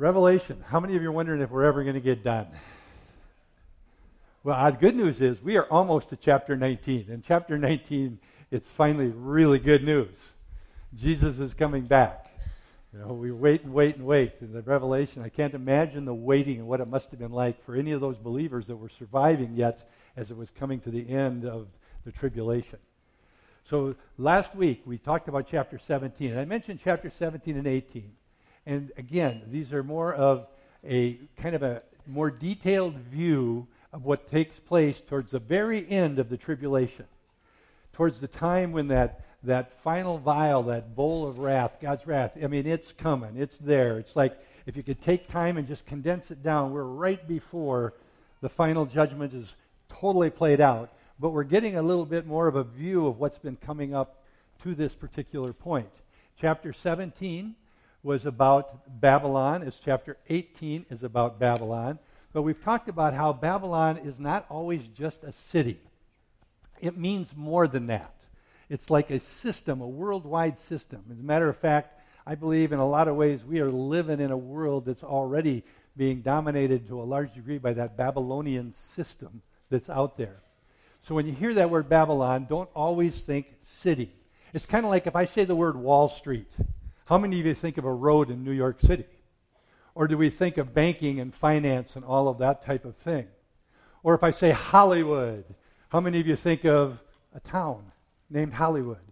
Revelation. How many of you are wondering if we're ever going to get done? Well, the good news is we are almost to chapter 19. In chapter 19, it's finally really good news. Jesus is coming back. You know, we wait and wait and wait. In the Revelation, I can't imagine the waiting and what it must have been like for any of those believers that were surviving yet as it was coming to the end of the tribulation. So last week we talked about chapter 17. And I mentioned chapter 17 and 18. And again, these are more of a kind of a more detailed view of what takes place towards the very end of the tribulation, towards the time when that, that final vial, that bowl of wrath, God's wrath, I mean, it's coming, it's there. It's like if you could take time and just condense it down, we're right before the final judgment is totally played out, but we're getting a little bit more of a view of what's been coming up to this particular point. Chapter 17 was about Babylon, as chapter 18 is about Babylon. But we've talked about how Babylon is not always just a city, it means more than that. It's like a system, a worldwide system. As a matter of fact, I believe in a lot of ways we are living in a world that's already being dominated to a large degree by that Babylonian system that's out there. So when you hear that word Babylon, don't always think city. It's kind of like if I say the word Wall Street. How many of you think of a road in New York City? Or do we think of banking and finance and all of that type of thing? Or if I say Hollywood, how many of you think of a town named Hollywood?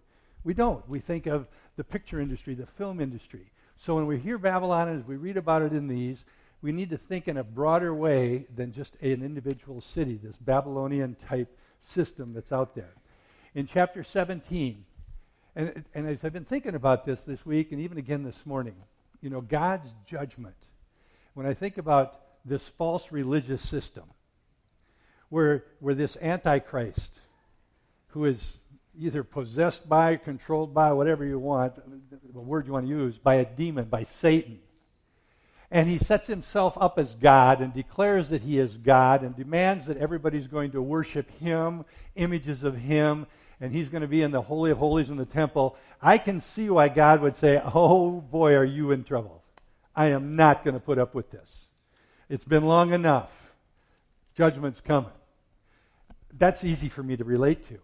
We don't. We think of the picture industry, the film industry. So when we hear Babylon and as we read about it in these, we need to think in a broader way than just an individual city, this Babylonian type system that's out there. In chapter 17, and, and as I've been thinking about this this week and even again this morning, you know, God's judgment when I think about this false religious system, where, where this Antichrist, who is either possessed by, controlled by, whatever you want, the word you want to use, by a demon, by Satan. And he sets himself up as God and declares that he is God and demands that everybody's going to worship him, images of him, and he's going to be in the Holy of Holies in the temple. I can see why God would say, Oh boy, are you in trouble. I am not going to put up with this. It's been long enough. Judgment's coming. That's easy for me to relate to.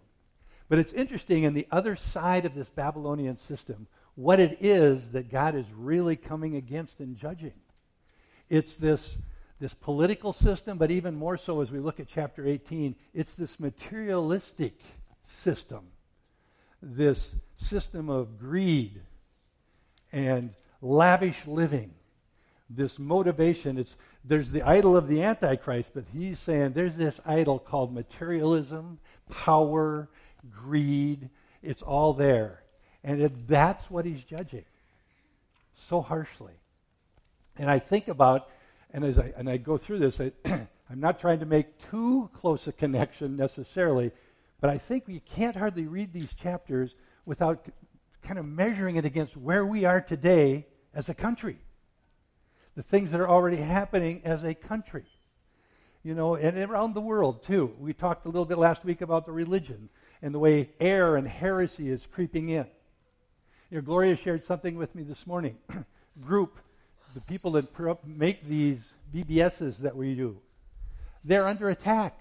But it's interesting in the other side of this Babylonian system, what it is that God is really coming against and judging. It's this, this political system, but even more so as we look at chapter 18, it's this materialistic system, this system of greed and lavish living this motivation. It's, there's the idol of the Antichrist, but he's saying there's this idol called materialism, power, greed. It's all there. And it, that's what he's judging so harshly. And I think about, and as I, and I go through this, I, I'm not trying to make too close a connection necessarily, but I think we can't hardly read these chapters without kind of measuring it against where we are today as a country the things that are already happening as a country. You know, and around the world too. We talked a little bit last week about the religion and the way error and heresy is creeping in. You know, Gloria shared something with me this morning. Group, the people that make these VBSs that we do, they're under attack.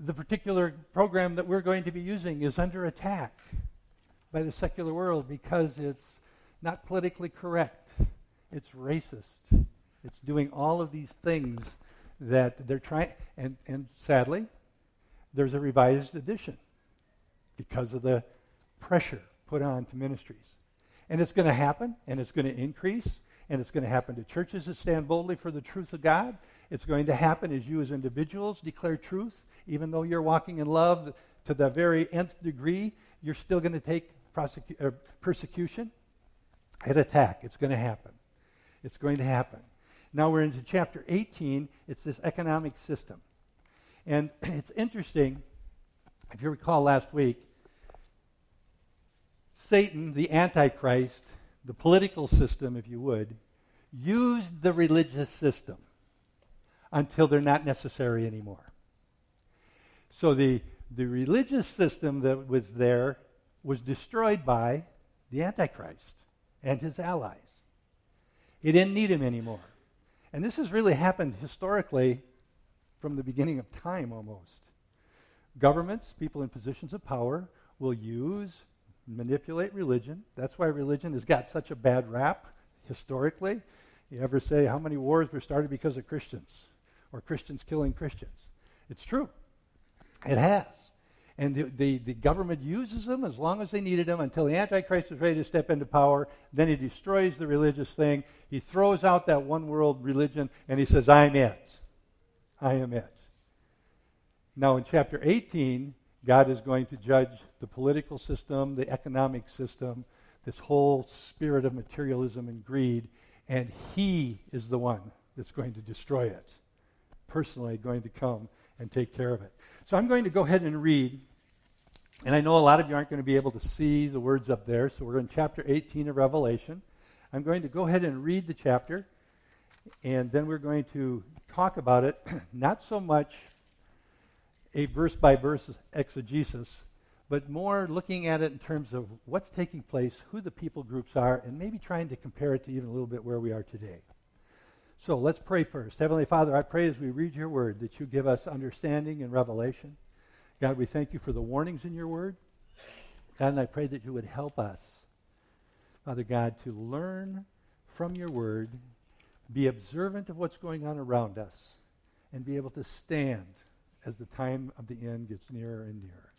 The particular program that we're going to be using is under attack by the secular world because it's not politically correct it's racist. It's doing all of these things that they're trying, and, and sadly, there's a revised edition because of the pressure put on to ministries. And it's going to happen, and it's going to increase, and it's going to happen to churches that stand boldly for the truth of God. It's going to happen as you, as individuals, declare truth. Even though you're walking in love to the very nth degree, you're still going to take prosecu- uh, persecution and attack. It's going to happen. It's going to happen. Now we're into chapter 18. It's this economic system. And it's interesting, if you recall last week, Satan, the Antichrist, the political system, if you would, used the religious system until they're not necessary anymore. So the, the religious system that was there was destroyed by the Antichrist and his allies. He didn't need him anymore. And this has really happened historically from the beginning of time almost. Governments, people in positions of power, will use, manipulate religion. That's why religion has got such a bad rap historically. You ever say how many wars were started because of Christians or Christians killing Christians? It's true. It has. And the, the, the, government uses them as long as they needed them until the Antichrist is ready to step into power. Then he destroys the religious thing. He throws out that one world religion and he says, I'm it. I am it. Now, in chapter 18, God is going to judge the political system, the economic system, this whole spirit of materialism and greed, and He is the one that's going to destroy it. Personally, going to come and take care of it. So I'm going to go ahead and read. And I know a lot of you aren't going to be able to see the words up there, so we're in chapter 18 of Revelation. I'm going to go ahead and read the chapter, and then we're going to talk about it, not so much a verse by verse exegesis, but more looking at it in terms of what's taking place, who the people groups are, and maybe trying to compare it to even a little bit where we are today. So let's pray first. Heavenly Father, I pray as we read your word that you give us understanding and revelation. God, we thank you for the warnings in your word. God, and I pray that you would help us, Father God, to learn from your word, be observant of what's going on around us, and be able to stand as the time of the end gets nearer and nearer.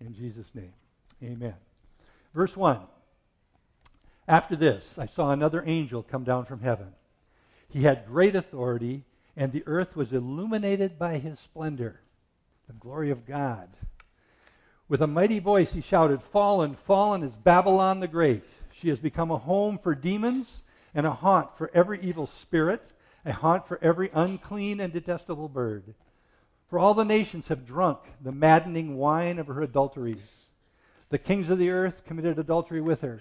In Jesus' name, amen. Verse 1 After this, I saw another angel come down from heaven. He had great authority, and the earth was illuminated by his splendor, the glory of God. With a mighty voice, he shouted, Fallen, fallen is Babylon the Great. She has become a home for demons and a haunt for every evil spirit, a haunt for every unclean and detestable bird. For all the nations have drunk the maddening wine of her adulteries. The kings of the earth committed adultery with her,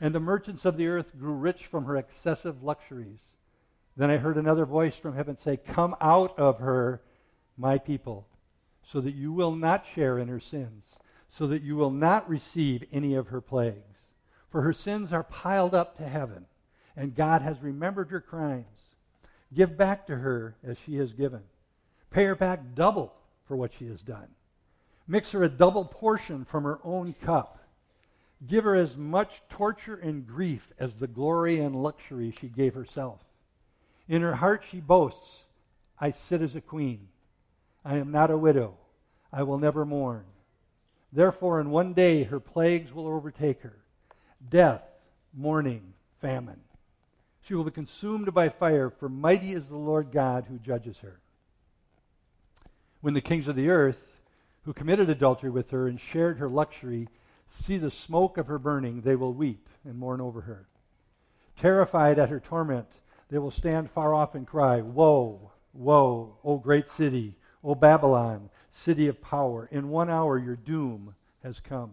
and the merchants of the earth grew rich from her excessive luxuries. Then I heard another voice from heaven say, Come out of her, my people, so that you will not share in her sins, so that you will not receive any of her plagues. For her sins are piled up to heaven, and God has remembered her crimes. Give back to her as she has given Pay her back double for what she has done. Mix her a double portion from her own cup. Give her as much torture and grief as the glory and luxury she gave herself. In her heart she boasts, I sit as a queen. I am not a widow. I will never mourn. Therefore, in one day her plagues will overtake her death, mourning, famine. She will be consumed by fire, for mighty is the Lord God who judges her. When the kings of the earth, who committed adultery with her and shared her luxury, see the smoke of her burning, they will weep and mourn over her. Terrified at her torment, they will stand far off and cry, Woe, woe, O great city, O Babylon, city of power. In one hour your doom has come.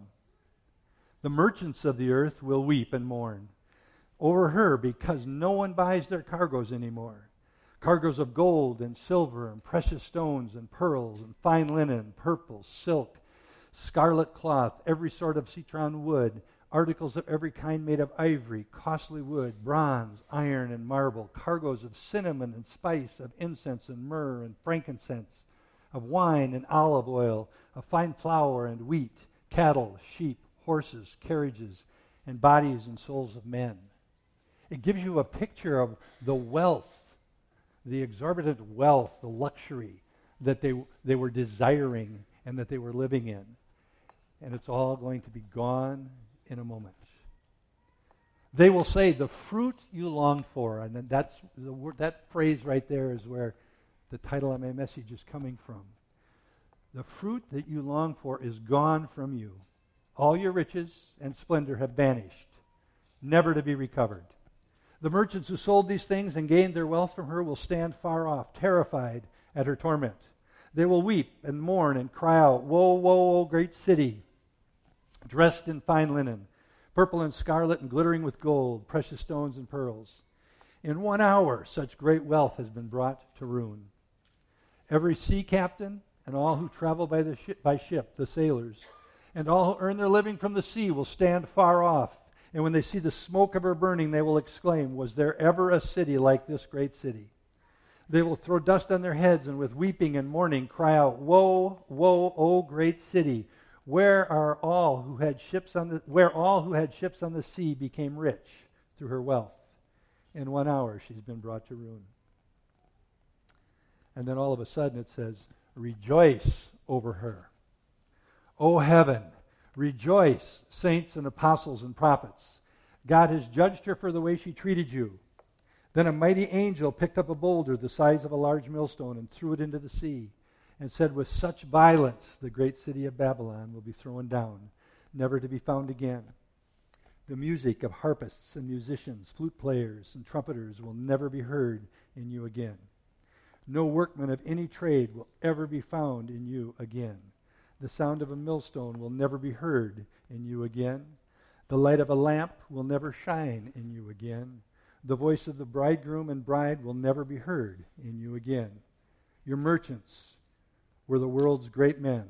The merchants of the earth will weep and mourn over her because no one buys their cargoes anymore cargoes of gold and silver and precious stones and pearls and fine linen, purple, silk, scarlet cloth, every sort of citron wood, articles of every kind made of ivory, costly wood, bronze, iron, and marble, cargoes of cinnamon and spice, of incense and myrrh and frankincense, of wine and olive oil, of fine flour and wheat, cattle, sheep, horses, carriages, and bodies and souls of men. It gives you a picture of the wealth the exorbitant wealth, the luxury that they, they were desiring and that they were living in. And it's all going to be gone in a moment. They will say, the fruit you long for. And that's the word, that phrase right there is where the title of my message is coming from. The fruit that you long for is gone from you. All your riches and splendor have vanished, never to be recovered. The merchants who sold these things and gained their wealth from her will stand far off, terrified at her torment. They will weep and mourn and cry out, Woe, woe, O great city, dressed in fine linen, purple and scarlet and glittering with gold, precious stones and pearls. In one hour, such great wealth has been brought to ruin. Every sea captain and all who travel by, the ship, by ship, the sailors, and all who earn their living from the sea will stand far off And when they see the smoke of her burning, they will exclaim, Was there ever a city like this great city? They will throw dust on their heads and with weeping and mourning cry out, Woe, woe, O great city! Where are all who had ships on the where all who had ships on the sea became rich through her wealth? In one hour she's been brought to ruin. And then all of a sudden it says, Rejoice over her. O heaven, rejoice, saints and apostles and prophets. God has judged her for the way she treated you. Then a mighty angel picked up a boulder the size of a large millstone and threw it into the sea, and said, With such violence, the great city of Babylon will be thrown down, never to be found again. The music of harpists and musicians, flute players and trumpeters will never be heard in you again. No workman of any trade will ever be found in you again. The sound of a millstone will never be heard in you again. The light of a lamp will never shine in you again. The voice of the bridegroom and bride will never be heard in you again. Your merchants were the world's great men.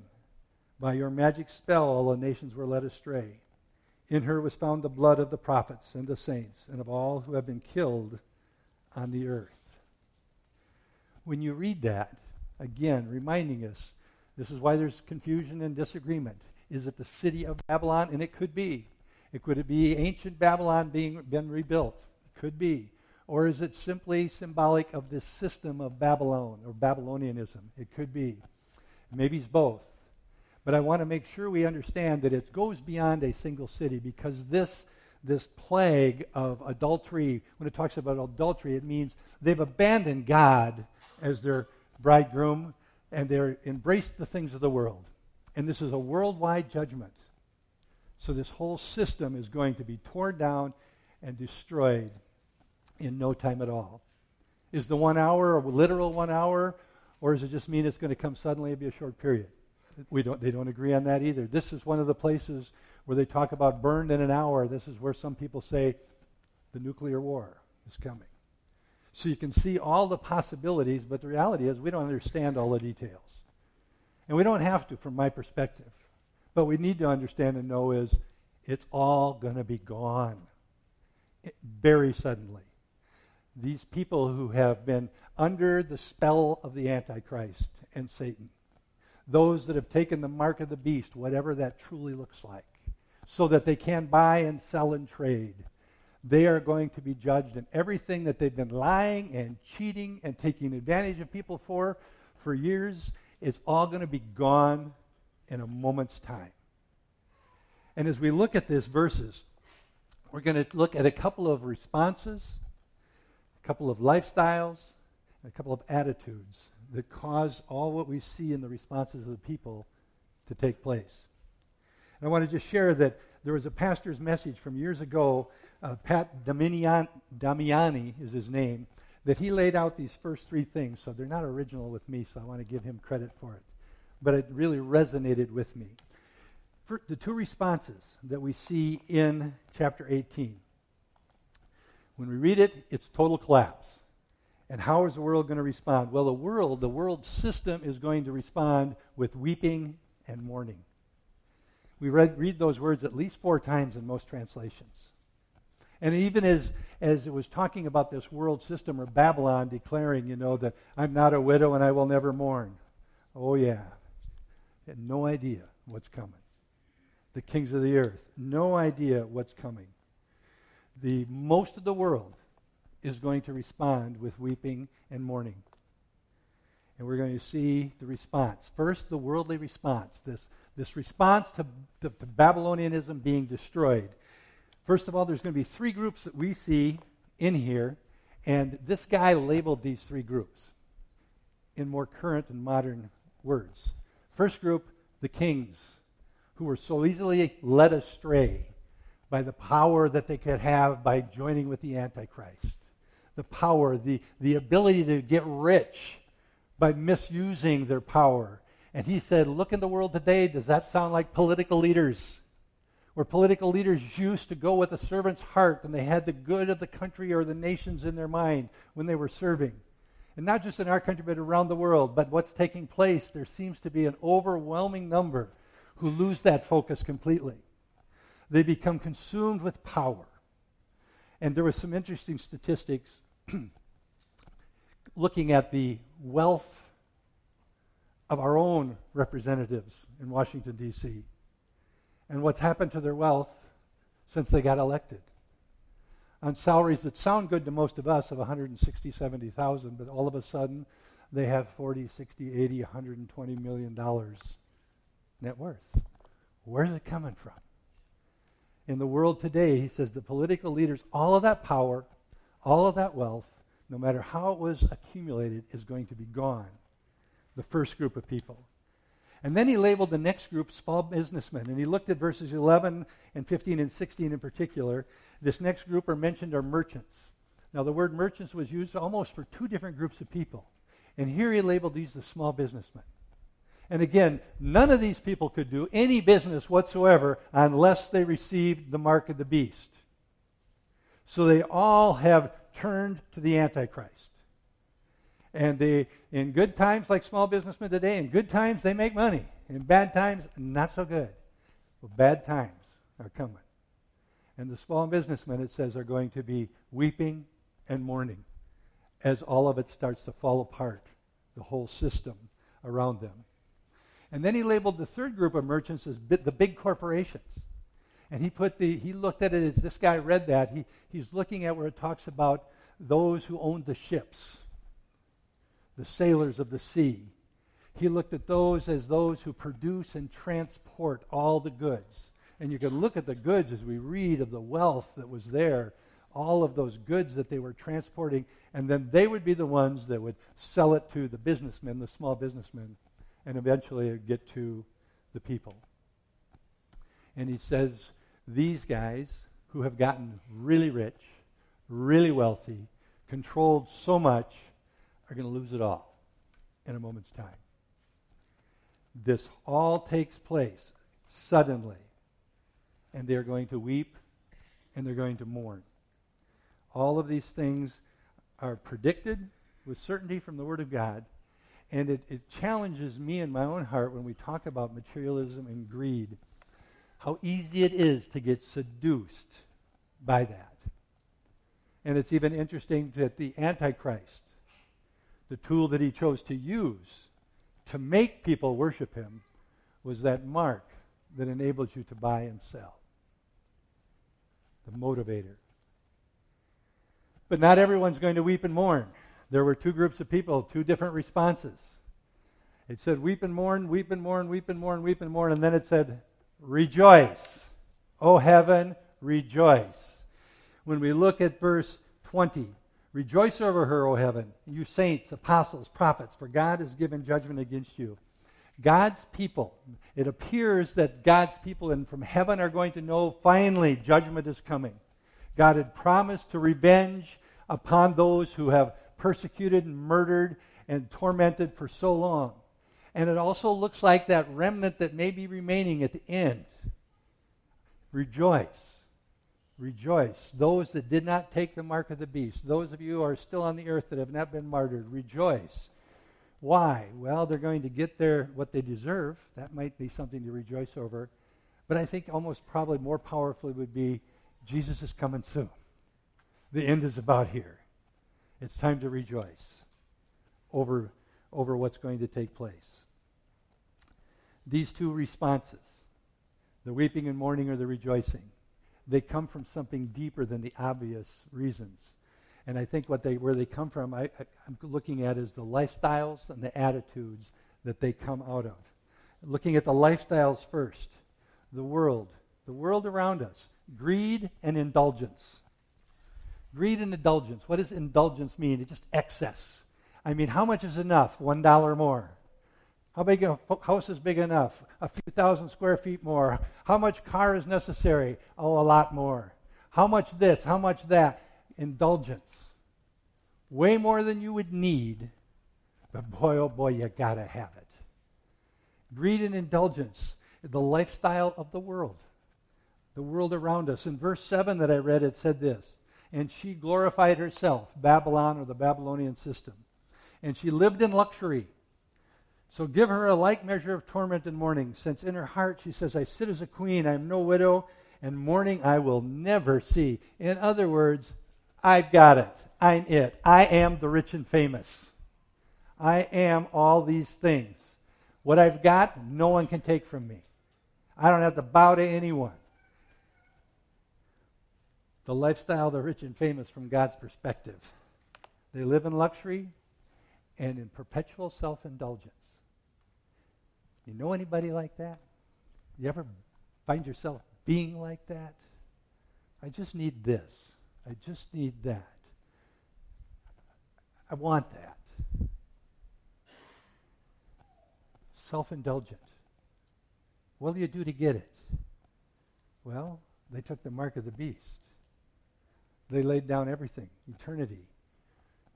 By your magic spell, all the nations were led astray. In her was found the blood of the prophets and the saints and of all who have been killed on the earth when you read that, again, reminding us this is why there's confusion and disagreement. Is it the city of Babylon? And it could be. It could be ancient Babylon being been rebuilt. It could be. Or is it simply symbolic of this system of Babylon or Babylonianism? It could be. Maybe it's both. But I want to make sure we understand that it goes beyond a single city because this this plague of adultery, when it talks about adultery, it means they've abandoned God as their bridegroom, and they're embraced the things of the world. And this is a worldwide judgment. So this whole system is going to be torn down and destroyed in no time at all. Is the one hour a literal one hour, or does it just mean it's going to come suddenly and be a short period? We don't, they don't agree on that either. This is one of the places where they talk about burned in an hour. This is where some people say the nuclear war is coming. So you can see all the possibilities, but the reality is we don't understand all the details. And we don't have to from my perspective. But we need to understand and know is it's all going to be gone it, very suddenly. These people who have been under the spell of the Antichrist and Satan, those that have taken the mark of the beast, whatever that truly looks like, so that they can buy and sell and trade. They are going to be judged and everything that they've been lying and cheating and taking advantage of people for for years. Is all going to be gone in a moment's time. And as we look at these verses, we're going to look at a couple of responses, a couple of lifestyles, a couple of attitudes that cause all what we see in the responses of the people to take place. And I want to just share that there was a pastor's message from years ago uh, Pat Damiani is his name, that he laid out these first three things. So they're not original with me, so I want to give him credit for it. But it really resonated with me. For the two responses that we see in chapter 18. When we read it, it's total collapse. And how is the world going to respond? Well, the world, the world system is going to respond with weeping and mourning. We read, read those words at least four times in most translations. And even as, as it was talking about this world system or Babylon declaring, you know, that I'm not a widow and I will never mourn. Oh, yeah. Had no idea what's coming. The kings of the earth, no idea what's coming. The most of the world is going to respond with weeping and mourning. And we're going to see the response. First, the worldly response, this, this response to, to, to Babylonianism being destroyed. First of all, there's going to be three groups that we see in here, and this guy labeled these three groups in more current and modern words. First group, the kings, who were so easily led astray by the power that they could have by joining with the Antichrist. The power, the, the ability to get rich by misusing their power. And he said, Look in the world today. Does that sound like political leaders? where political leaders used to go with a servant's heart and they had the good of the country or the nations in their mind when they were serving. And not just in our country, but around the world. But what's taking place, there seems to be an overwhelming number who lose that focus completely. They become consumed with power. And there was some interesting statistics looking at the wealth of our own representatives in Washington, D.C., and what's happened to their wealth since they got elected. On salaries that sound good to most of us of 160, 70,000, but all of a sudden they have 40, 60, 80, 120 million dollars net worth. Where's it coming from? In the world today, he says the political leaders, all of that power, all of that wealth, no matter how it was accumulated, is going to be gone. The first group of people. And then he labeled the next group small businessmen. And he looked at verses 11 and 15 and 16 in particular. This next group are mentioned are merchants. Now, the word merchants was used almost for two different groups of people. And here he labeled these the small businessmen. And again, none of these people could do any business whatsoever unless they received the mark of the beast. So they all have turned to the Antichrist. And they, in good times, like small businessmen today, in good times, they make money. In bad times, not so good. Well, bad times are coming. And the small businessmen, it says, are going to be weeping and mourning as all of it starts to fall apart, the whole system around them. And then he labeled the third group of merchants as the big corporations. And he put the he looked at it as this guy read that. He he's looking at where it talks about those who owned the ships, the sailors of the sea. He looked at those as those who produce and transport all the goods. And you can look at the goods as we read of the wealth that was there, all of those goods that they were transporting, and then they would be the ones that would sell it to the businessmen, the small businessmen, and eventually get to the people. And he says, These guys who have gotten really rich, really wealthy, controlled so much, are going to lose it all in a moment's time. This all takes place suddenly, and they're going to weep and they're going to mourn. All of these things are predicted with certainty from the Word of God, and it, it challenges me in my own heart when we talk about materialism and greed, how easy it is to get seduced by that. And it's even interesting that the Antichrist, the tool that he chose to use to make people worship him, was that mark that enables you to buy and sell. The motivator. But not everyone's going to weep and mourn there were two groups of people, two different responses. It said, Weep and mourn, weep and mourn, weep and mourn, weep and mourn. And then it said, Rejoice. O heaven, rejoice. When we look at verse 20, Rejoice over her, O heaven, you saints, apostles, prophets, for God has given judgment against you. God's people, it appears that God's people and from heaven are going to know finally judgment is coming. God had promised to revenge upon those who have persecuted and murdered and tormented for so long. And it also looks like that remnant that may be remaining at the end. Rejoice. Rejoice. Those that did not take the mark of the beast, those of you who are still on the earth that have not been martyred, rejoice. Why? Well, they're going to get their what they deserve. That might be something to rejoice over. But I think almost probably more powerfully would be Jesus is coming soon. The end is about here. It's time to rejoice over, over what's going to take place. These two responses, the weeping and mourning or the rejoicing, they come from something deeper than the obvious reasons. And I think what they, where they come from, I, am looking at is the lifestyles and the attitudes that they come out of. Looking at the lifestyles first, the world, the world around us, greed and indulgence. Greed and indulgence. What does indulgence mean? It's just excess. I mean, how much is enough? One dollar more. How big a house is big enough? A few thousand square feet more. How much car is necessary? Oh, a lot more. How much this? How much that? Indulgence. Way more than you would need, but boy, oh boy, you gotta have it. Greed and indulgence, the lifestyle of the world, the world around us. In verse 7 that I read, it said this and she glorified herself, Babylon or the Babylonian system. And she lived in luxury. So give her a like measure of torment and mourning, since in her heart she says, I sit as a queen, I am no widow, and mourning I will never see. In other words, I've got it. I'm it. I am the rich and famous. I am all these things. What I've got, no one can take from me. I don't have to bow to anyone. The lifestyle of the rich and famous from God's perspective. They live in luxury and in perpetual self indulgence. You know anybody like that? You ever find yourself being like that? I just need this. I just need that. I want that. Self indulgent. What do you do to get it? Well, they took the mark of the beast. They laid down everything, eternity,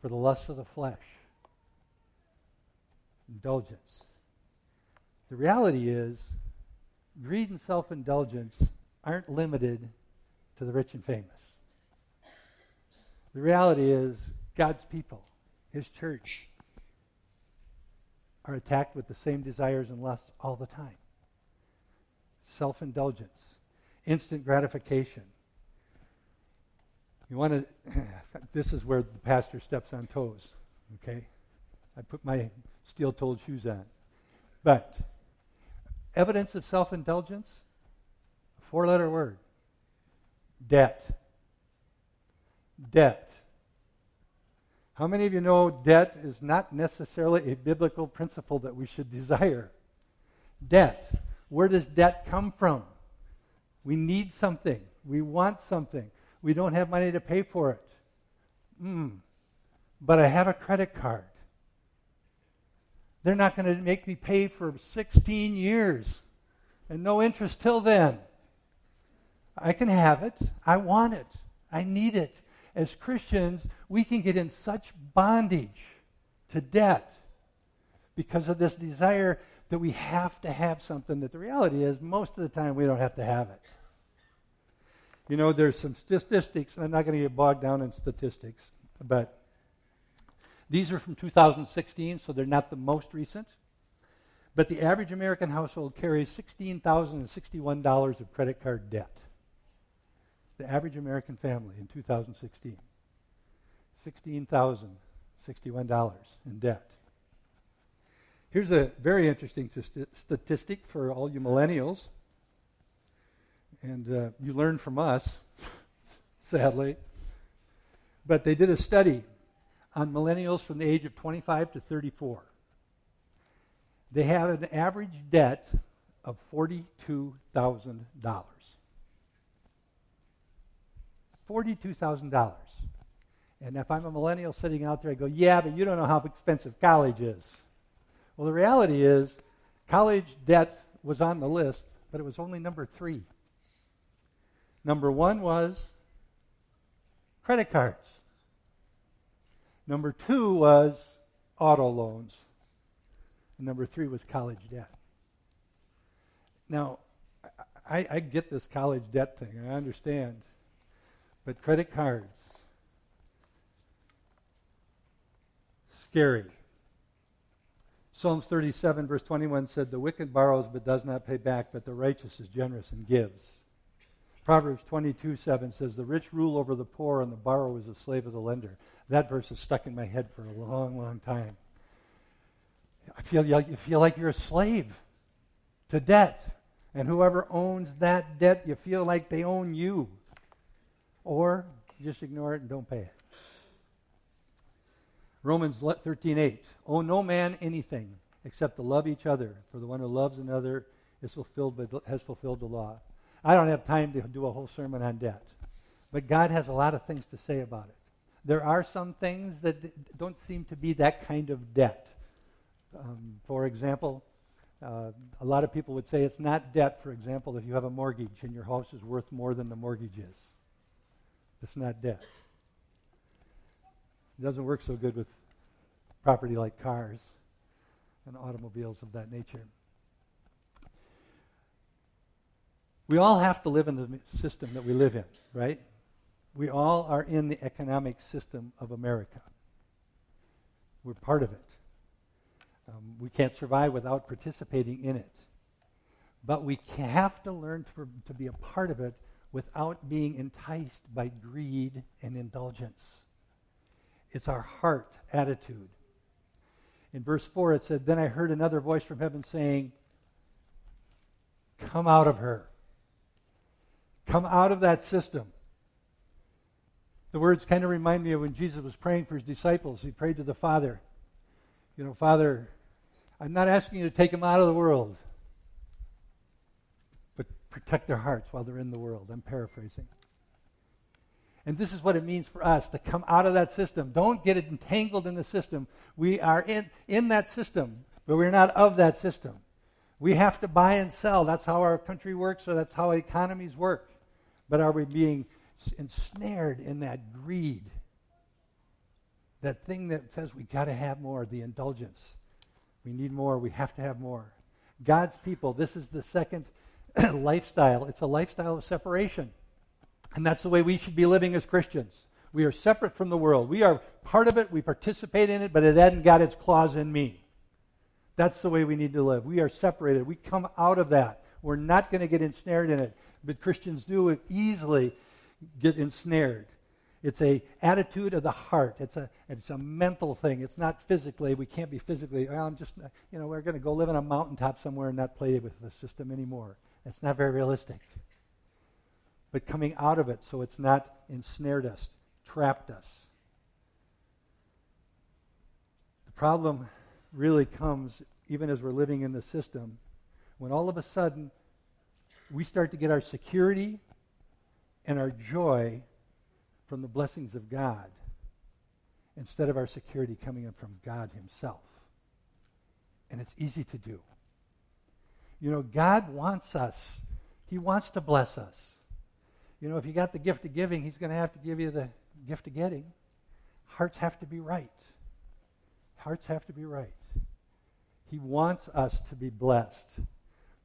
for the lust of the flesh, indulgence. The reality is, greed and self indulgence aren't limited to the rich and famous. The reality is, God's people, His church, are attacked with the same desires and lusts all the time self indulgence, instant gratification. You want to, this is where the pastor steps on toes, okay? I put my steel toed shoes on. But evidence of self indulgence, four letter word debt. Debt. How many of you know debt is not necessarily a biblical principle that we should desire? Debt. Where does debt come from? We need something. We want something. We don't have money to pay for it. Hmm. But I have a credit card. They're not going to make me pay for 16 years and no interest till then. I can have it. I want it. I need it. As Christians, we can get in such bondage to debt because of this desire that we have to have something that the reality is most of the time we don't have to have it. You know, there's some statistics, and I'm not going to get bogged down in statistics, but these are from 2016, so they're not the most recent. But the average American household carries $16,061 of credit card debt. The average American family in 2016. $16,061 in debt. Here's a very interesting st- statistic for all you millennials. And uh, you learn from us, sadly. But they did a study on millennials from the age of 25 to 34. They have an average debt of $42,000. $42,000. And if I'm a millennial sitting out there, I go, yeah, but you don't know how expensive college is. Well, the reality is, college debt was on the list, but it was only number three. Number one was credit cards. Number two was auto loans. And number three was college debt. Now, I, I, get this college debt thing, I understand. But credit cards, scary. Psalms 37, verse 21 said, The wicked borrows but does not pay back, but the righteous is generous and gives. Proverbs 22, 7 says, The rich rule over the poor, and the borrower is a slave of the lender. That verse is stuck in my head for a long, long time. I feel you feel like you're a slave to debt. And whoever owns that debt, you feel like they own you. Or just ignore it and don't pay it. Romans 13:8 Owe no man anything except to love each other, for the one who loves another is fulfilled has fulfilled the law. I don't have time to do a whole sermon on debt, but God has a lot of things to say about it. There are some things that don't seem to be that kind of debt. Um, for example, uh, a lot of people would say it's not debt, for example, if you have a mortgage and your house is worth more than the mortgage is. It's not debt. It doesn't work so good with property like cars and automobiles of that nature. We all have to live in the system that we live in, right? We all are in the economic system of America. We're part of it. Um, we can't survive without participating in it. But we have to learn to, to be a part of it without being enticed by greed and indulgence. It's our heart attitude. In verse 4, it said, Then I heard another voice from heaven saying, Come out of her. Come out of that system. The words kind of remind me of when Jesus was praying for his disciples. He prayed to the Father, You know, Father, I'm not asking you to take them out of the world, but protect their hearts while they're in the world. I'm paraphrasing. And this is what it means for us to come out of that system. Don't get entangled in the system. We are in, in that system, but we're not of that system. We have to buy and sell. That's how our country works, or that's how economies work. But are we being ensnared in that greed? That thing that says we got to have more, the indulgence. We need more. We have to have more. God's people, this is the second lifestyle. It's a lifestyle of separation. And that's the way we should be living as Christians. We are separate from the world. We are part of it. We participate in it, but it hasn't got its claws in me. That's the way we need to live. We are separated. We come out of that. We're not going to get ensnared in it. But Christians do easily get ensnared. It's a attitude of the heart. It's a it's a mental thing. It's not physically. We can't be physically. Well, I'm just you know we're going to go live on a mountaintop somewhere and not play with the system anymore. It's not very realistic. But coming out of it so it's not ensnared us, trapped us. The problem really comes even as we're living in the system when all of a sudden we start to get our security and our joy from the blessings of God instead of our security coming in from God Himself. And it's easy to do. You know, God wants us, He wants to bless us. You know, if you got the gift of giving, He's going to have to give you the gift of getting. Hearts have to be right. Hearts have to be right. He wants us to be blessed.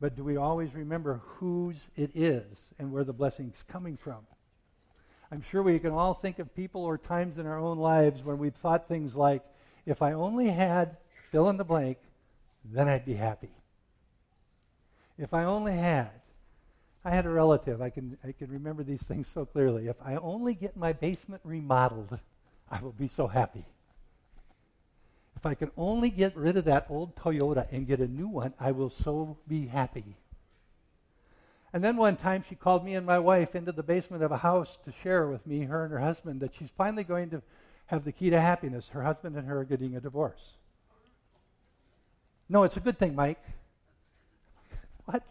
But do we always remember whose it is and where the blessing's coming from? I'm sure we can all think of people or times in our own lives when we've thought things like, if I only had fill in the blank, then I'd be happy. If I only had. I had a relative, I can, I can remember these things so clearly. If I only get my basement remodeled, I will be so happy. If I can only get rid of that old Toyota and get a new one, I will so be happy. And then one time she called me and my wife into the basement of a house to share with me, her and her husband, that she's finally going to have the key to happiness. Her husband and her are getting a divorce. No, it's a good thing, Mike. What?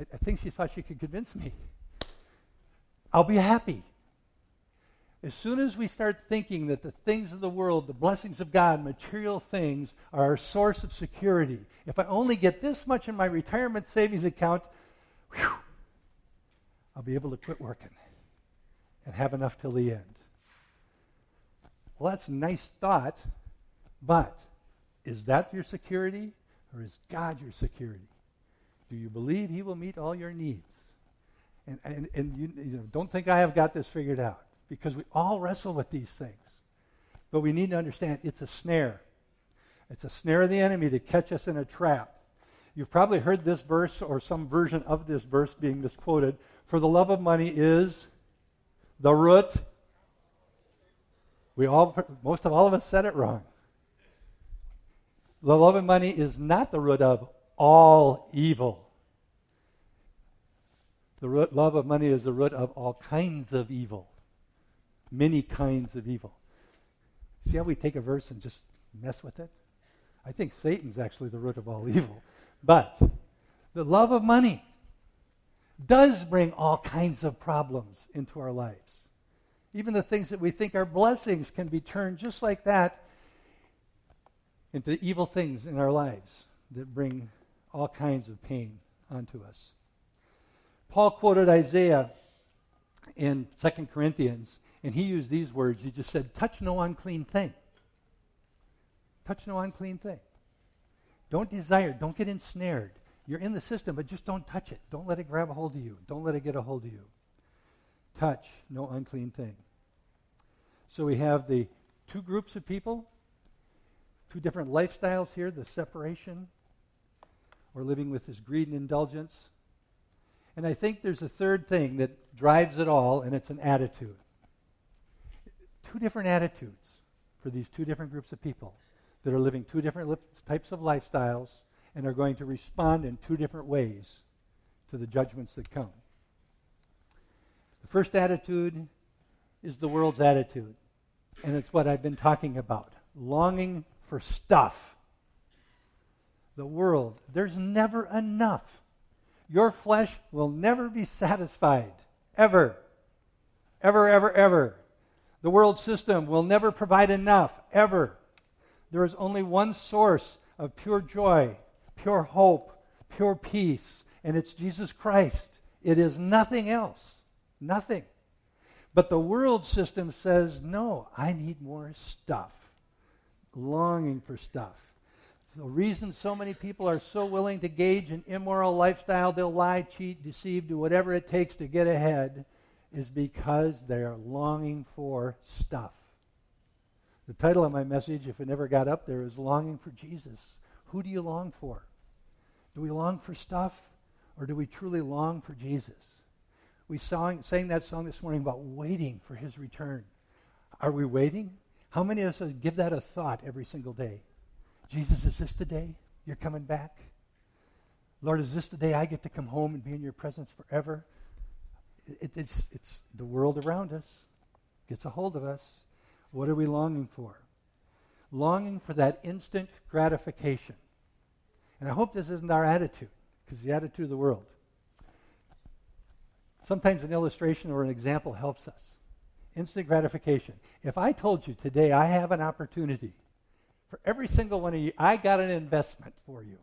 I, I think she thought she could convince me. I'll be happy. As soon as we start thinking that the things of the world, the blessings of God, material things are our source of security, if I only get this much in my retirement savings account, whew, I'll be able to quit working and have enough till the end. Well, that's a nice thought, but is that your security or is God your security? Do you believe He will meet all your needs? And, and, and you, you know, don't think I have got this figured out because we all wrestle with these things. But we need to understand it's a snare. It's a snare of the enemy to catch us in a trap. You've probably heard this verse or some version of this verse being misquoted. For the love of money is the root. We all, most of all of us said it wrong. The love of money is not the root of all evil. The root, love of money is the root of all kinds of evil many kinds of evil. See how we take a verse and just mess with it? I think Satan's actually the root of all evil. But the love of money does bring all kinds of problems into our lives. Even the things that we think are blessings can be turned just like that into evil things in our lives that bring all kinds of pain onto us. Paul quoted Isaiah in 2 Corinthians, and he used these words. He just said, Touch no unclean thing. Touch no unclean thing. Don't desire, don't get ensnared. You're in the system, but just don't touch it. Don't let it grab a hold of you. Don't let it get a hold of you. Touch no unclean thing. So we have the two groups of people, two different lifestyles here the separation, or living with this greed and indulgence. And I think there's a third thing that drives it all, and it's an attitude. Two different attitudes for these two different groups of people that are living two different li- types of lifestyles and are going to respond in two different ways to the judgments that come. The first attitude is the world's attitude, and it's what I've been talking about longing for stuff. The world, there's never enough. Your flesh will never be satisfied. Ever. Ever, ever, ever. The world system will never provide enough. Ever. There is only one source of pure joy, pure hope, pure peace, and it's Jesus Christ. It is nothing else. Nothing. But the world system says, no, I need more stuff. Longing for stuff. The reason so many people are so willing to gauge an immoral lifestyle, they'll lie, cheat, deceive, do whatever it takes to get ahead, is because they are longing for stuff. The title of my message, if it never got up there, is Longing for Jesus. Who do you long for? Do we long for stuff, or do we truly long for Jesus? We sang, sang that song this morning about waiting for his return. Are we waiting? How many of us give that a thought every single day? Jesus, is this the day you're coming back? Lord, is this the day I get to come home and be in your presence forever? It, it's, it's the world around us gets a hold of us. What are we longing for? Longing for that instant gratification. And I hope this isn't our attitude, because the attitude of the world. Sometimes an illustration or an example helps us. Instant gratification. If I told you today I have an opportunity for every single one of you, I got an investment for you.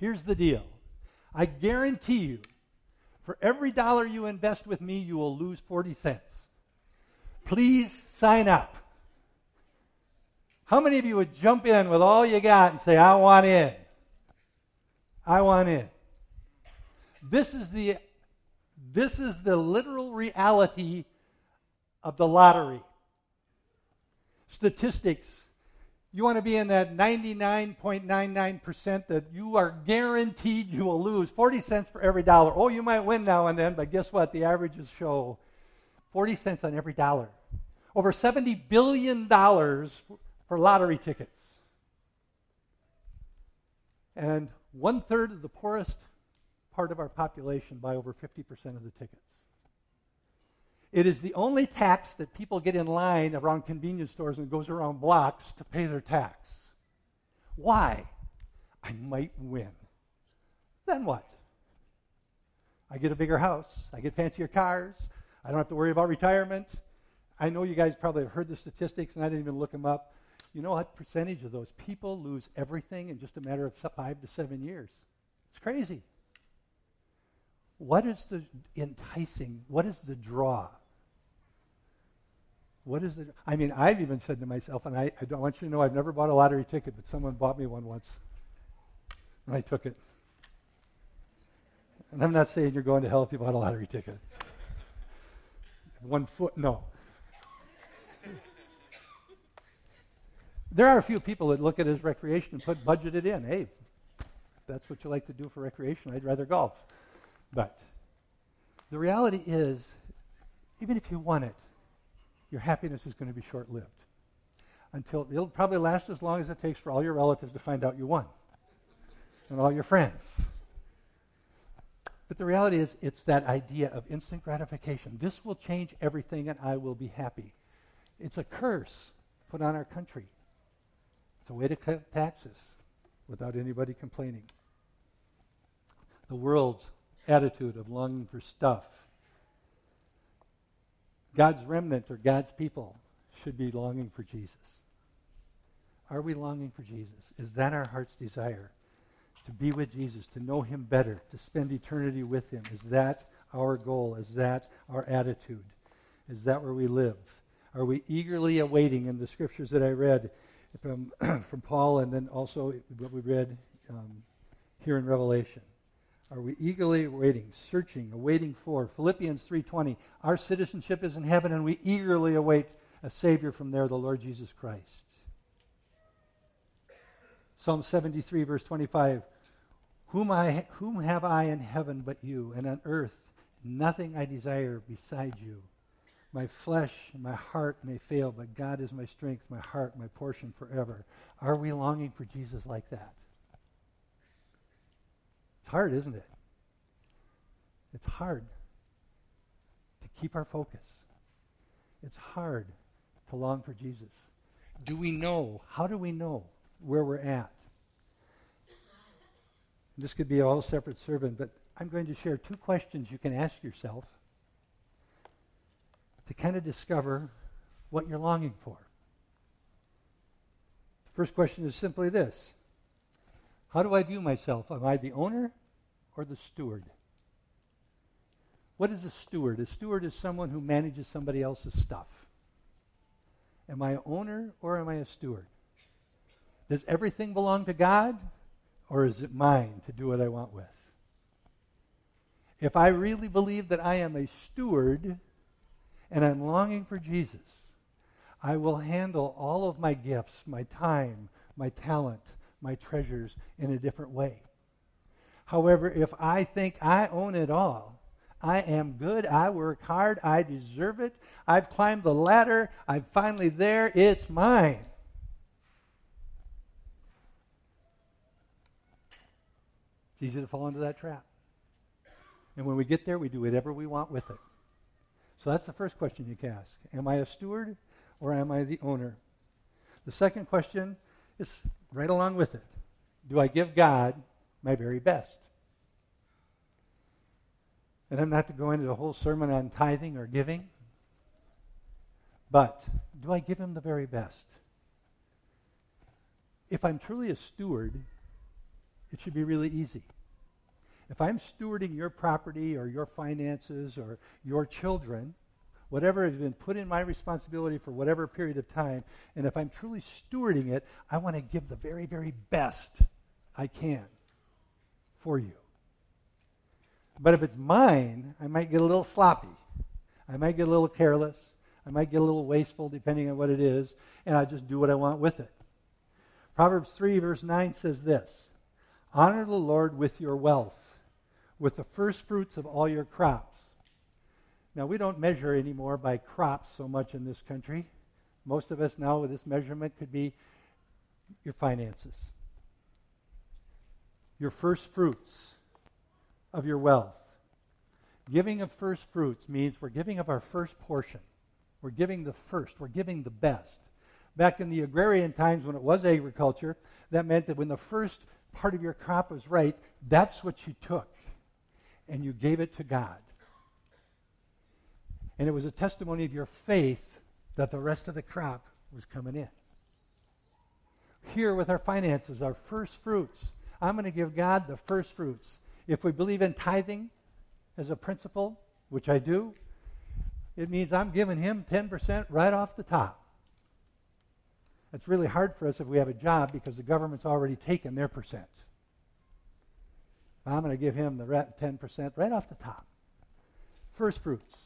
Here's the deal I guarantee you, for every dollar you invest with me, you will lose 40 cents. Please sign up. How many of you would jump in with all you got and say, I want in? I want in. This is the this is the literal reality of the lottery. Statistics you want to be in that 99.99% that you are guaranteed you will lose 40 cents for every dollar. Oh, you might win now and then, but guess what? The averages show 40 cents on every dollar. Over $70 billion for lottery tickets. And one third of the poorest part of our population buy over 50% of the tickets. It is the only tax that people get in line around convenience stores and goes around blocks to pay their tax. Why? I might win. Then what? I get a bigger house. I get fancier cars. I don't have to worry about retirement. I know you guys probably have heard the statistics, and I didn't even look them up. You know what percentage of those people lose everything in just a matter of five to seven years? It's crazy. What is the enticing, what is the draw? What is it? I mean, I've even said to myself, and I, I don't want you to know I've never bought a lottery ticket, but someone bought me one once. And I took it. And I'm not saying you're going to hell if you bought a lottery ticket. One foot, no. There are a few people that look at it as recreation and put budget it in. Hey, that's what you like to do for recreation. I'd rather golf. But the reality is, even if you won it, your happiness is going to be short lived. Until it'll probably last as long as it takes for all your relatives to find out you won and all your friends. But the reality is, it's that idea of instant gratification. This will change everything and I will be happy. It's a curse put on our country. It's a way to cut taxes without anybody complaining. The world's attitude of longing for stuff. God's remnant or God's people should be longing for Jesus. Are we longing for Jesus? Is that our heart's desire? To be with Jesus, to know him better, to spend eternity with him. Is that our goal? Is that our attitude? Is that where we live? Are we eagerly awaiting in the scriptures that I read from, from Paul and then also what we read um, here in Revelation? Are we eagerly waiting, searching, awaiting for? Philippians 3:20. Our citizenship is in heaven and we eagerly await a savior from there, the Lord Jesus Christ. Psalm 73 verse 25. Whom, I, whom have I in heaven but you, and on earth nothing I desire beside you? My flesh and my heart may fail, but God is my strength, my heart, my portion forever. Are we longing for Jesus like that? Hard, isn't it? It's hard to keep our focus. It's hard to long for Jesus. Do we know? How do we know where we're at? This could be a whole separate sermon, but I'm going to share two questions you can ask yourself to kind of discover what you're longing for. The first question is simply this How do I view myself? Am I the owner or the steward? What is a steward? A steward is someone who manages somebody else's stuff. Am I an owner or am I a steward? Does everything belong to God or is it mine to do what I want with? If I really believe that I am a steward and I'm longing for Jesus, I will handle all of my gifts, my time, my talent, my treasures in a different way. However, if I think I own it all, I am good. I work hard. I deserve it. I've climbed the ladder. I'm finally there. It's mine. It's easy to fall into that trap. And when we get there, we do whatever we want with it. So that's the first question you can ask Am I a steward or am I the owner? The second question is right along with it Do I give God my very best? And I'm not to go into a whole sermon on tithing or giving, but do I give him the very best? If I'm truly a steward, it should be really easy. If I'm stewarding your property or your finances or your children, whatever has been put in my responsibility for whatever period of time, and if I'm truly stewarding it, I want to give the very, very best I can for you. But if it's mine, I might get a little sloppy. I might get a little careless. I might get a little wasteful, depending on what it is, and I just do what I want with it. Proverbs 3, verse 9 says this Honor the Lord with your wealth, with the first fruits of all your crops. Now, we don't measure anymore by crops so much in this country. Most of us now, with this measurement, could be your finances, your first fruits of your wealth. Giving of first fruits means we're giving of our first portion. We're giving the first, we're giving the best. Back in the agrarian times when it was agriculture, that meant that when the first part of your crop was right, that's what you took. And you gave it to God. And it was a testimony of your faith that the rest of the crop was coming in. Here with our finances, our first fruits. I'm going to give God the first fruits. If we believe in tithing as a principle, which I do, it means I'm giving him 10% right off the top. It's really hard for us if we have a job because the government's already taken their percent. I'm going to give him the 10% right off the top. First fruits.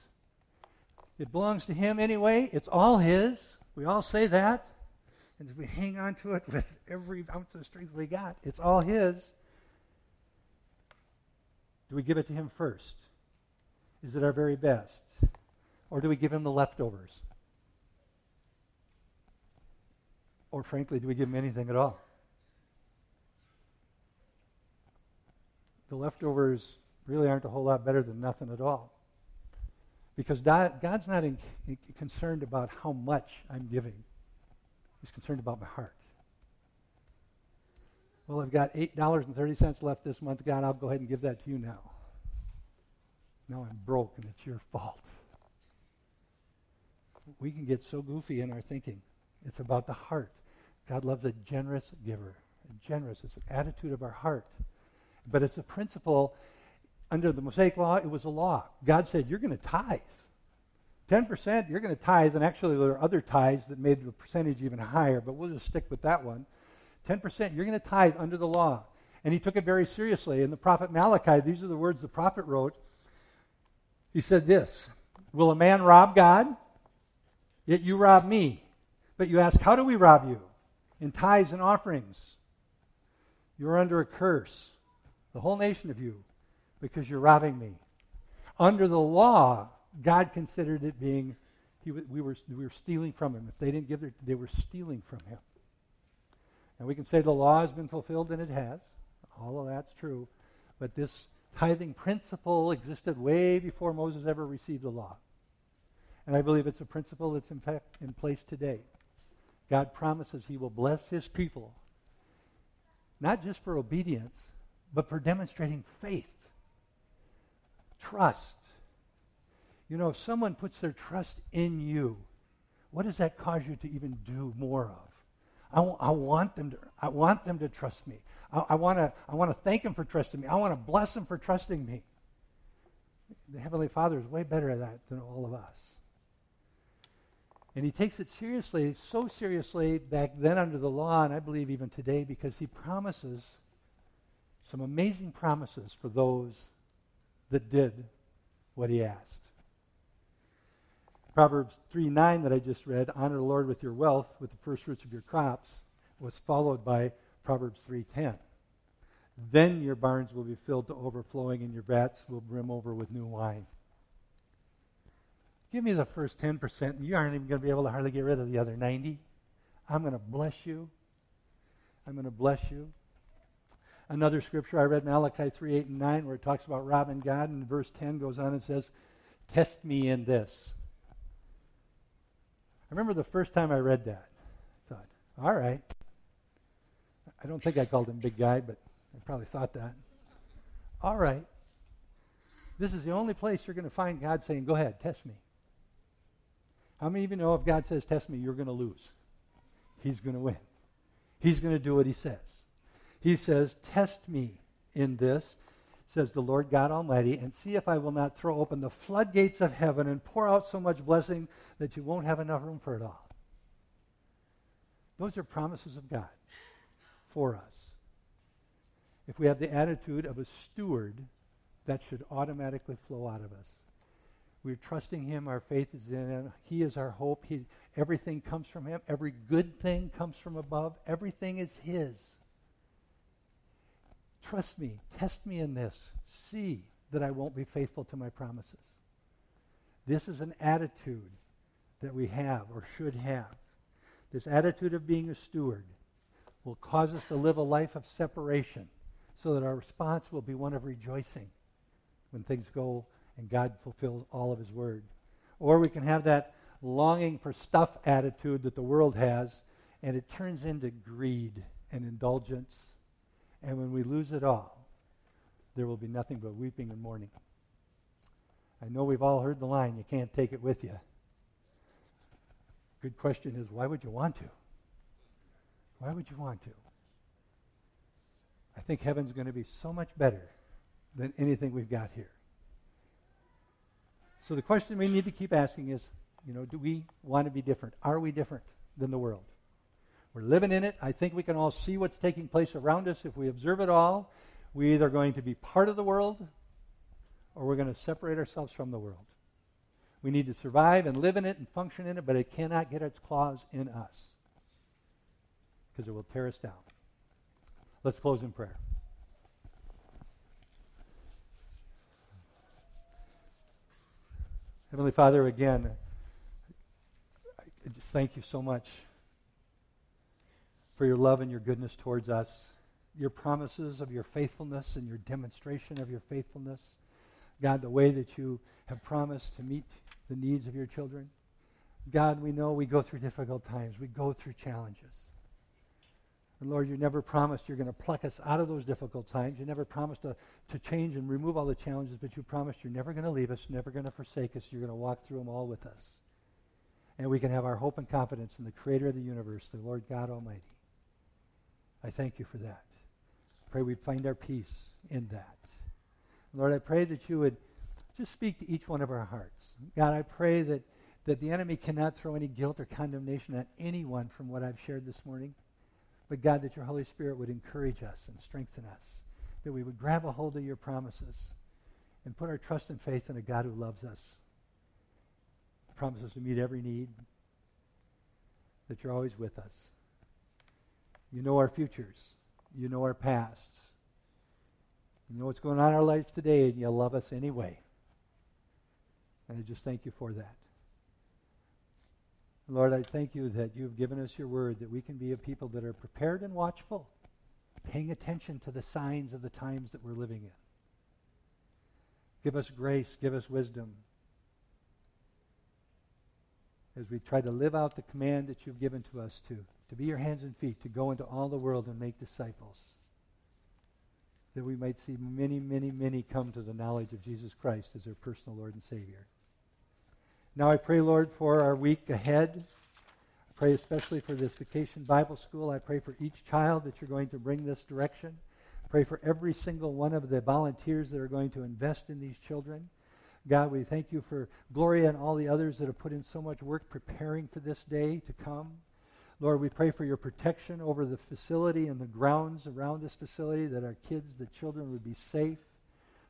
It belongs to him anyway. It's all his. We all say that. And if we hang on to it with every ounce of strength we got. It's all his. Do we give it to him first? Is it our very best? Or do we give him the leftovers? Or frankly, do we give him anything at all? The leftovers really aren't a whole lot better than nothing at all. Because God's not in, in, concerned about how much I'm giving, He's concerned about my heart. Well, I've got $8.30 left this month. God, I'll go ahead and give that to you now. Now I'm broke and it's your fault. We can get so goofy in our thinking. It's about the heart. God loves a generous giver. A generous. It's an attitude of our heart. But it's a principle. Under the Mosaic law, it was a law. God said, You're going to tithe. 10%, you're going to tithe. And actually, there are other tithes that made the percentage even higher, but we'll just stick with that one. 10%, you're going to tithe under the law. And he took it very seriously. And the prophet Malachi, these are the words the prophet wrote. He said this Will a man rob God? Yet you rob me. But you ask, How do we rob you? In tithes and offerings. You're under a curse. the whole nation of you, because you're robbing me. Under the law, God considered it being he, we, were, we were stealing from him. If they didn't give their, they were stealing from him. And we can say the law has been fulfilled, and it has. All of that's true. But this tithing principle existed way before Moses ever received the law. And I believe it's a principle that's in fact in place today. God promises he will bless his people, not just for obedience, but for demonstrating faith, trust. You know, if someone puts their trust in you, what does that cause you to even do more of? I, w- I want them to. I want them to trust me. I want to. I want to thank them for trusting me. I want to bless them for trusting me. The Heavenly Father is way better at that than all of us. And he takes it seriously, so seriously back then under the law, and I believe even today, because he promises some amazing promises for those that did what he asked. Proverbs 3 9 that I just read, honor the Lord with your wealth, with the first fruits of your crops, was followed by Proverbs 3:10. Then your barns will be filled to overflowing and your vats will brim over with new wine. Give me the first 10%, and you aren't even going to be able to hardly get rid of the other 90. I'm going to bless you. I'm going to bless you. Another scripture I read, in Malachi 3 8 and 9, where it talks about robbing God, and verse 10 goes on and says, Test me in this. I remember the first time I read that. I thought, all right. I don't think I called him big guy, but I probably thought that. All right. This is the only place you're going to find God saying, Go ahead, test me. How many of you know if God says, Test me, you're going to lose? He's going to win. He's going to do what he says. He says, Test me in this, says the Lord God Almighty, and see if I will not throw open the floodgates of heaven and pour out so much blessing that you won't have enough room for it all. Those are promises of God for us. If we have the attitude of a steward, that should automatically flow out of us. We're trusting Him. Our faith is in Him. He is our hope. He, everything comes from Him. Every good thing comes from above. Everything is His. Trust me. Test me in this. See that I won't be faithful to my promises. This is an attitude that we have or should have. This attitude of being a steward will cause us to live a life of separation so that our response will be one of rejoicing when things go and God fulfills all of his word. Or we can have that longing for stuff attitude that the world has, and it turns into greed and indulgence. And when we lose it all, there will be nothing but weeping and mourning. I know we've all heard the line, you can't take it with you. Good question is, why would you want to? Why would you want to? I think heaven's going to be so much better than anything we've got here. So the question we need to keep asking is, you know, do we want to be different? Are we different than the world? We're living in it. I think we can all see what's taking place around us. If we observe it all, we're either going to be part of the world or we're going to separate ourselves from the world. We need to survive and live in it and function in it, but it cannot get its claws in us because it will tear us down. Let's close in prayer. Heavenly Father, again, I just thank you so much for your love and your goodness towards us, your promises of your faithfulness and your demonstration of your faithfulness. God, the way that you have promised to meet the needs of your children. God, we know we go through difficult times, we go through challenges. And Lord, you never promised you're going to pluck us out of those difficult times. You never promised to, to change and remove all the challenges, but you promised you're never going to leave us, never going to forsake us. You're going to walk through them all with us. And we can have our hope and confidence in the creator of the universe, the Lord God Almighty. I thank you for that. I pray we'd find our peace in that. Lord, I pray that you would just speak to each one of our hearts. God, I pray that, that the enemy cannot throw any guilt or condemnation on anyone from what I've shared this morning. But God, that your Holy Spirit would encourage us and strengthen us, that we would grab a hold of your promises and put our trust and faith in a God who loves us, promises to meet every need, that you're always with us. You know our futures. You know our pasts. You know what's going on in our lives today, and you love us anyway. And I just thank you for that. Lord, I thank you that you've given us your word, that we can be a people that are prepared and watchful, paying attention to the signs of the times that we're living in. Give us grace, give us wisdom. As we try to live out the command that you've given to us to, to be your hands and feet, to go into all the world and make disciples. That we might see many, many, many come to the knowledge of Jesus Christ as their personal Lord and Savior. Now I pray, Lord, for our week ahead. I pray especially for this vacation Bible school. I pray for each child that you're going to bring this direction. I pray for every single one of the volunteers that are going to invest in these children. God, we thank you for Gloria and all the others that have put in so much work preparing for this day to come. Lord, we pray for your protection over the facility and the grounds around this facility, that our kids, the children, would be safe.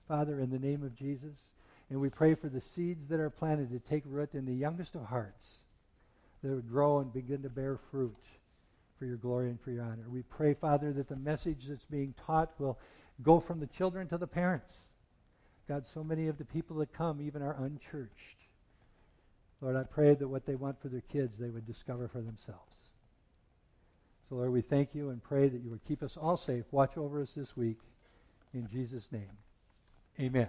Father, in the name of Jesus. And we pray for the seeds that are planted to take root in the youngest of hearts, that would grow and begin to bear fruit for your glory and for your honor. We pray, Father, that the message that's being taught will go from the children to the parents. God, so many of the people that come even are unchurched. Lord, I pray that what they want for their kids, they would discover for themselves. Lord, we thank you and pray that you would keep us all safe. Watch over us this week. In Jesus' name, amen.